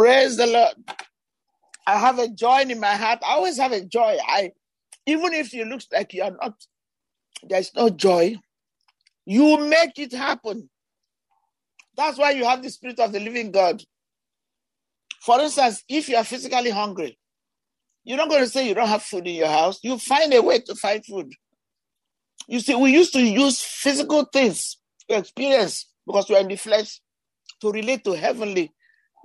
Praise the Lord. I have a joy in my heart. I always have a joy. I even if it looks like you are not, there's no joy. You make it happen. That's why you have the spirit of the living God. For instance, if you are physically hungry, you're not going to say you don't have food in your house. You find a way to find food. You see, we used to use physical things to experience because we are in the flesh to relate to heavenly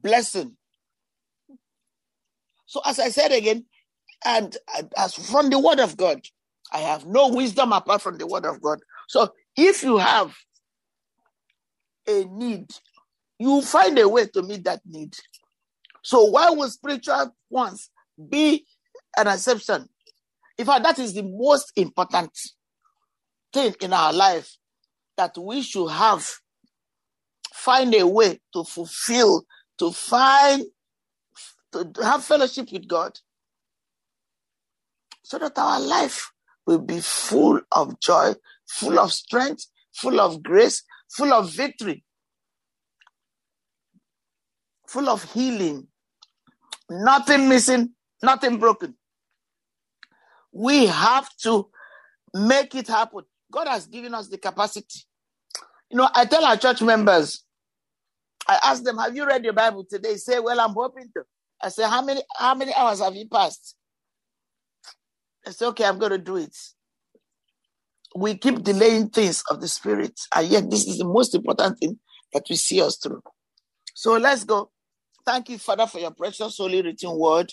blessing. So, as I said again, and as from the word of God, I have no wisdom apart from the word of God. So, if you have a need, you find a way to meet that need. So, why would spiritual ones be an exception? In fact, that is the most important thing in our life that we should have find a way to fulfill, to find, to have fellowship with God, so that our life will be full of joy, full of strength, full of grace, full of victory, full of healing, nothing missing, nothing broken. We have to make it happen. God has given us the capacity. You know, I tell our church members, I ask them, "Have you read your Bible today?" say, "Well, I'm hoping to." I say, "How many how many hours have you passed?" I say, "Okay, I'm going to do it." We keep delaying things of the spirit, and yet this is the most important thing that we see us through. So let's go. Thank you, Father, for your precious holy written word.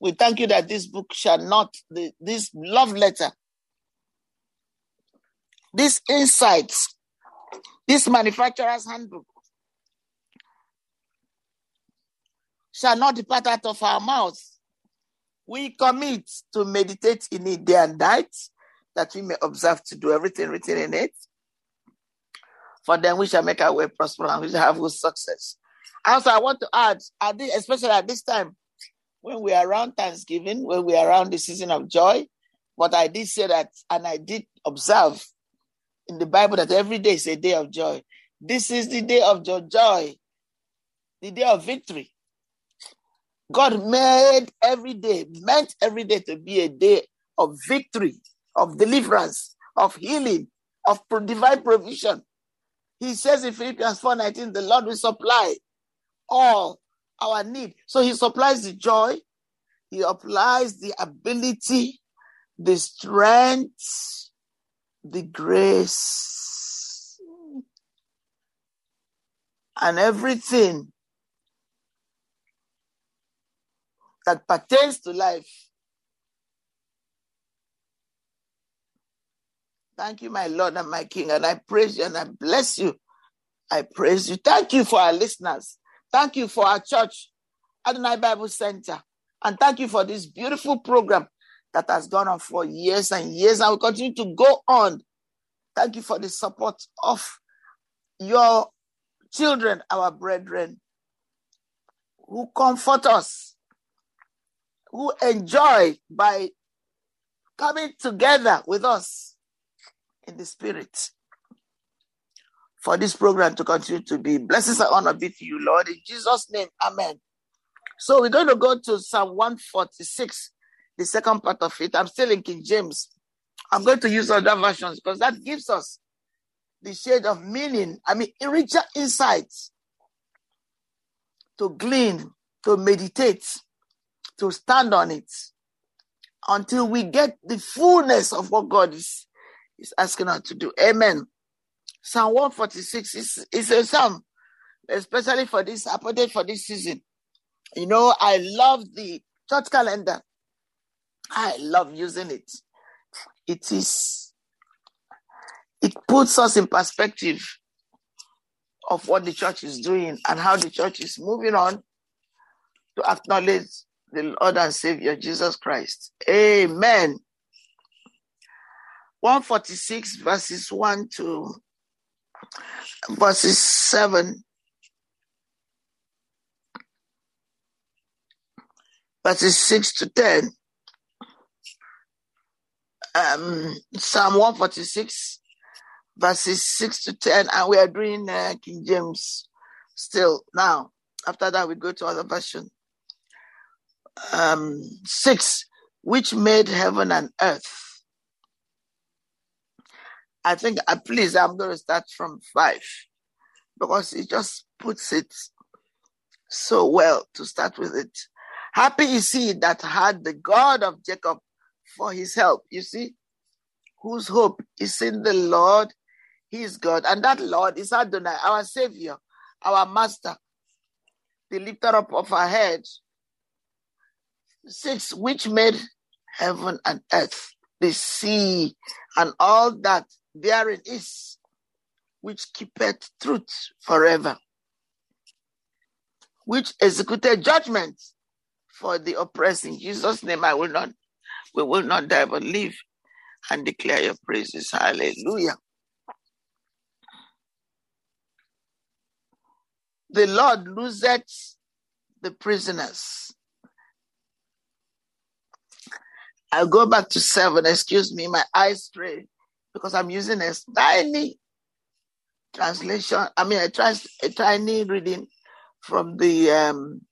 We thank you that this book shall not, the, this love letter, these insights, this manufacturer's handbook shall not depart out of our mouths. We commit to meditate in it day and night, that we may observe to do everything written in it. For then we shall make our way prosperous and we shall have good success. Also, I want to add, at this, especially at this time, when we are around Thanksgiving, when we are around the season of joy, but I did say that, and I did observe in the Bible that every day is a day of joy. This is the day of joy, the day of victory. God made every day, meant every day to be a day of victory, of deliverance, of healing, of divine provision. He says in Philippians 4:19, the Lord will supply all our need. So he supplies the joy, he applies the ability, the strength, the grace, and everything that pertains to life. Thank you, my Lord and my King, and I praise you and I bless you. I praise you. Thank you for our listeners. Thank you for our church, Adonai Bible Center. And thank you for this beautiful program that has gone on for years and years and will continue to go on. Thank you for the support of your children, our brethren, who comfort us who enjoy by coming together with us in the spirit for this program to continue to be. Blessings and honor be to you, Lord. In Jesus' name, amen. So we're going to go to Psalm 146, the second part of it. I'm still in King James. I'm going to use other versions because that gives us the shade of meaning. I mean, richer insights to glean, to meditate, to stand on it until we get the fullness of what God is, is asking us to do. Amen. Psalm 146 is, is a psalm, especially for this, appointed for this season. You know, I love the church calendar. I love using it. It is, it puts us in perspective of what the church is doing and how the church is moving on to acknowledge the Lord and Savior Jesus Christ. Amen. 146 verses 1 to verses 7. Verses 6 to 10. Um, Psalm 146, verses 6 to 10, and we are doing uh, King James still now. After that, we go to other version um, 6, which made heaven and earth. I think, uh, please, I'm going to start from 5 because it just puts it so well to start with it. Happy is he that had the God of Jacob for his help. You see, whose hope is in the Lord, his God. And that Lord is Adonai, our Savior, our Master, the lifter up of our heads 6 which made heaven and earth the sea and all that therein is which keepeth truth forever which executed judgment for the oppressed. In jesus name i will not we will not die but live and declare your praises. Hallelujah. The lord loseth the prisoners. I'll go back to seven. Excuse me, my eyes stray because I'm using a tiny translation. I mean, a, trans, a tiny reading from the um,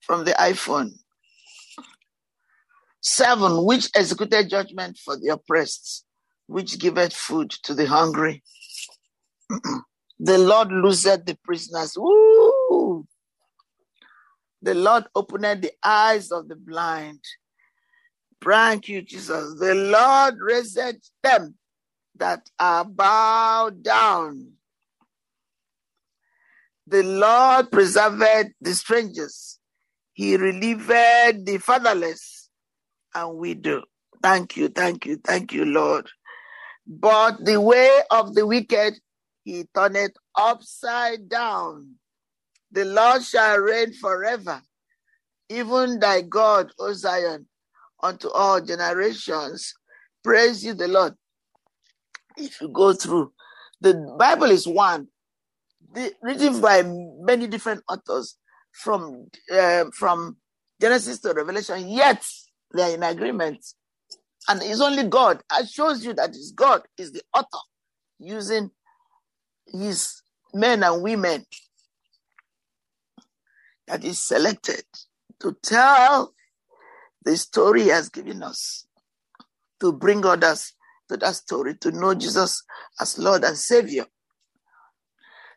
from the iPhone. Seven, which executed judgment for the oppressed, which giveth food to the hungry. the Lord loosed the prisoners. Woo! The Lord opened the eyes of the blind. Thank you, Jesus. The Lord raised them that are bowed down. The Lord preserved the strangers. He relieved the fatherless and widow. Thank you, thank you, thank you, Lord. But the way of the wicked, he turned it upside down. The Lord shall reign forever. Even thy God, O Zion, unto all generations. Praise you, the Lord. If you go through, the Bible is one, the, written by many different authors from uh, from Genesis to Revelation. Yet they are in agreement, and it's only God. It shows you that it's God is the author using his men and women that is selected to tell the story he has given us to bring others to that story, to know Jesus as Lord and Savior.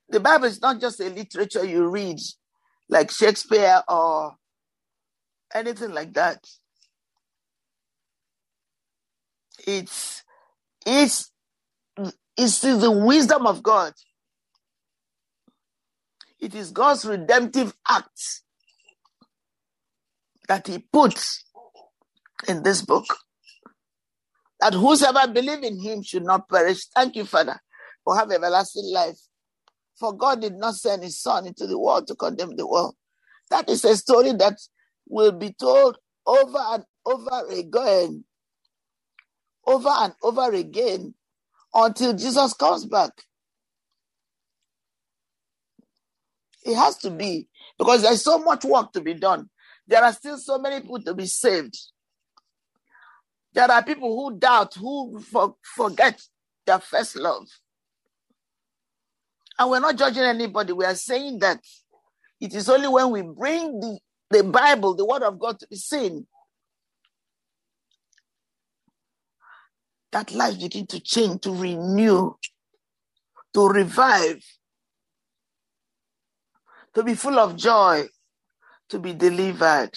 The Bible is not just a literature you read like Shakespeare or anything like that. It's it's it's the wisdom of God. It is God's redemptive act that He puts in this book. That whosoever believe in him should not perish. Thank you, Father, for have everlasting life. For God did not send his son into the world to condemn the world. That is a story that will be told over and over again, over and over again until Jesus comes back. It has to be because there's so much work to be done. There are still so many people to be saved. There are people who doubt, who for, forget their first love. And we're not judging anybody. We are saying that it is only when we bring the, the Bible, the Word of God, to be seen, that life begin to change, to renew, to revive, to be full of joy, to be delivered.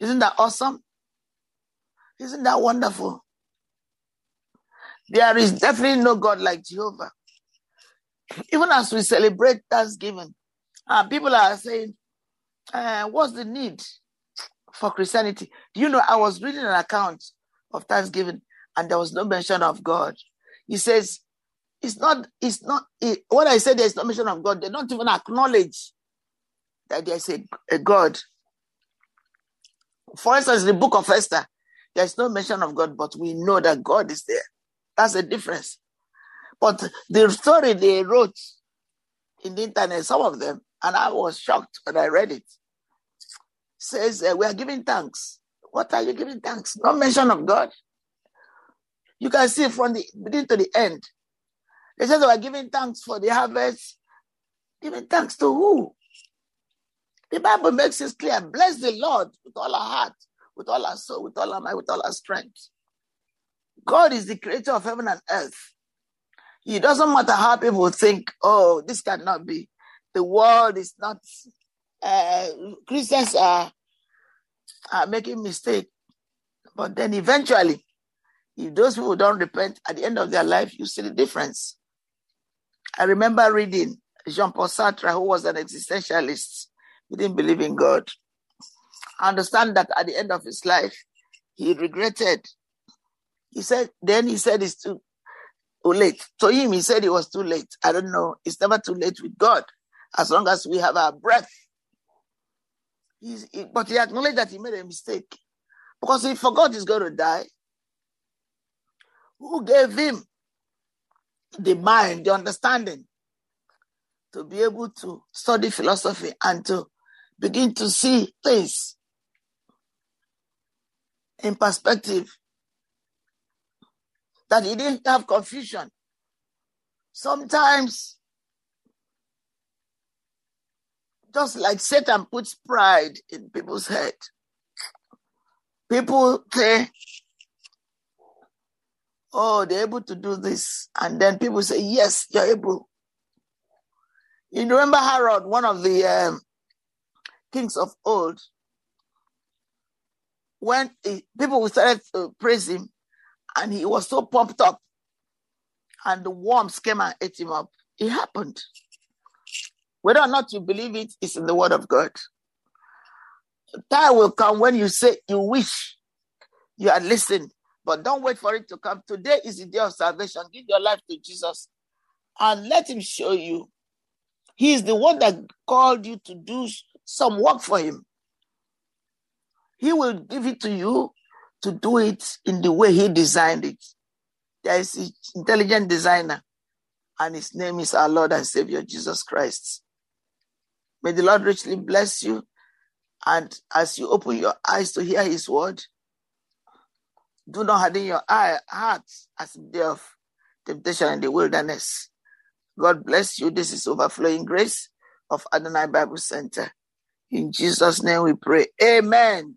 Isn't that awesome? Isn't that wonderful? There is definitely no God like Jehovah. Even as we celebrate Thanksgiving, uh, people are saying, uh, What's the need for Christianity? Do you know? I was reading an account of Thanksgiving and there was no mention of God. He says, it's not, it's not, it, when I say there's no mention of God, they don't even acknowledge that there's a, a God. For instance, the book of Esther, there's no mention of God, but we know that God is there. That's the difference. But the story they wrote in the internet, some of them, and I was shocked when I read it, says uh, we are giving thanks. What are you giving thanks? No mention of God. You can see from the beginning to the end. They said they were giving thanks for the harvest. Giving thanks to who? The Bible makes it clear. Bless the Lord with all our heart, with all our soul, with all our mind, with all our strength. God is the creator of heaven and earth. It doesn't matter how people think, oh, this cannot be. The world is not, uh, Christians are, are making mistake. But then eventually, if those people don't repent at the end of their life, you see the difference. I remember reading Jean Paul Sartre, who was an existentialist. He didn't believe in God. I understand that at the end of his life, he regretted. He said, then he said it's too, too late. To him, he said it was too late. I don't know. It's never too late with God, as long as we have our breath. He, but he acknowledged that he made a mistake because he forgot he's going to die. Who gave him the mind, the understanding to be able to study philosophy and to begin to see things in perspective. That he didn't have confusion. Sometimes, just like Satan puts pride in people's head, people say, oh, they're able to do this. And then people say, yes, you're able. You remember Herod, one of the um, kings of old, when he, people started to praise him, and he was so pumped up, and the worms came and ate him up. It happened. Whether or not you believe it is in the word of God. Time will come when you say you wish you had listened but don't wait for it to come. Today is the day of salvation. Give your life to Jesus and let Him show you. He is the one that called you to do some work for Him. He will give it to you to do it in the way He designed it. There is an intelligent designer, and His name is our Lord and Savior Jesus Christ. May the Lord richly bless you. And as you open your eyes to hear His word, do not harden your eye, heart as a day of temptation in the wilderness. God bless you. This is overflowing grace of Adonai Bible Center. In Jesus' name we pray. Amen.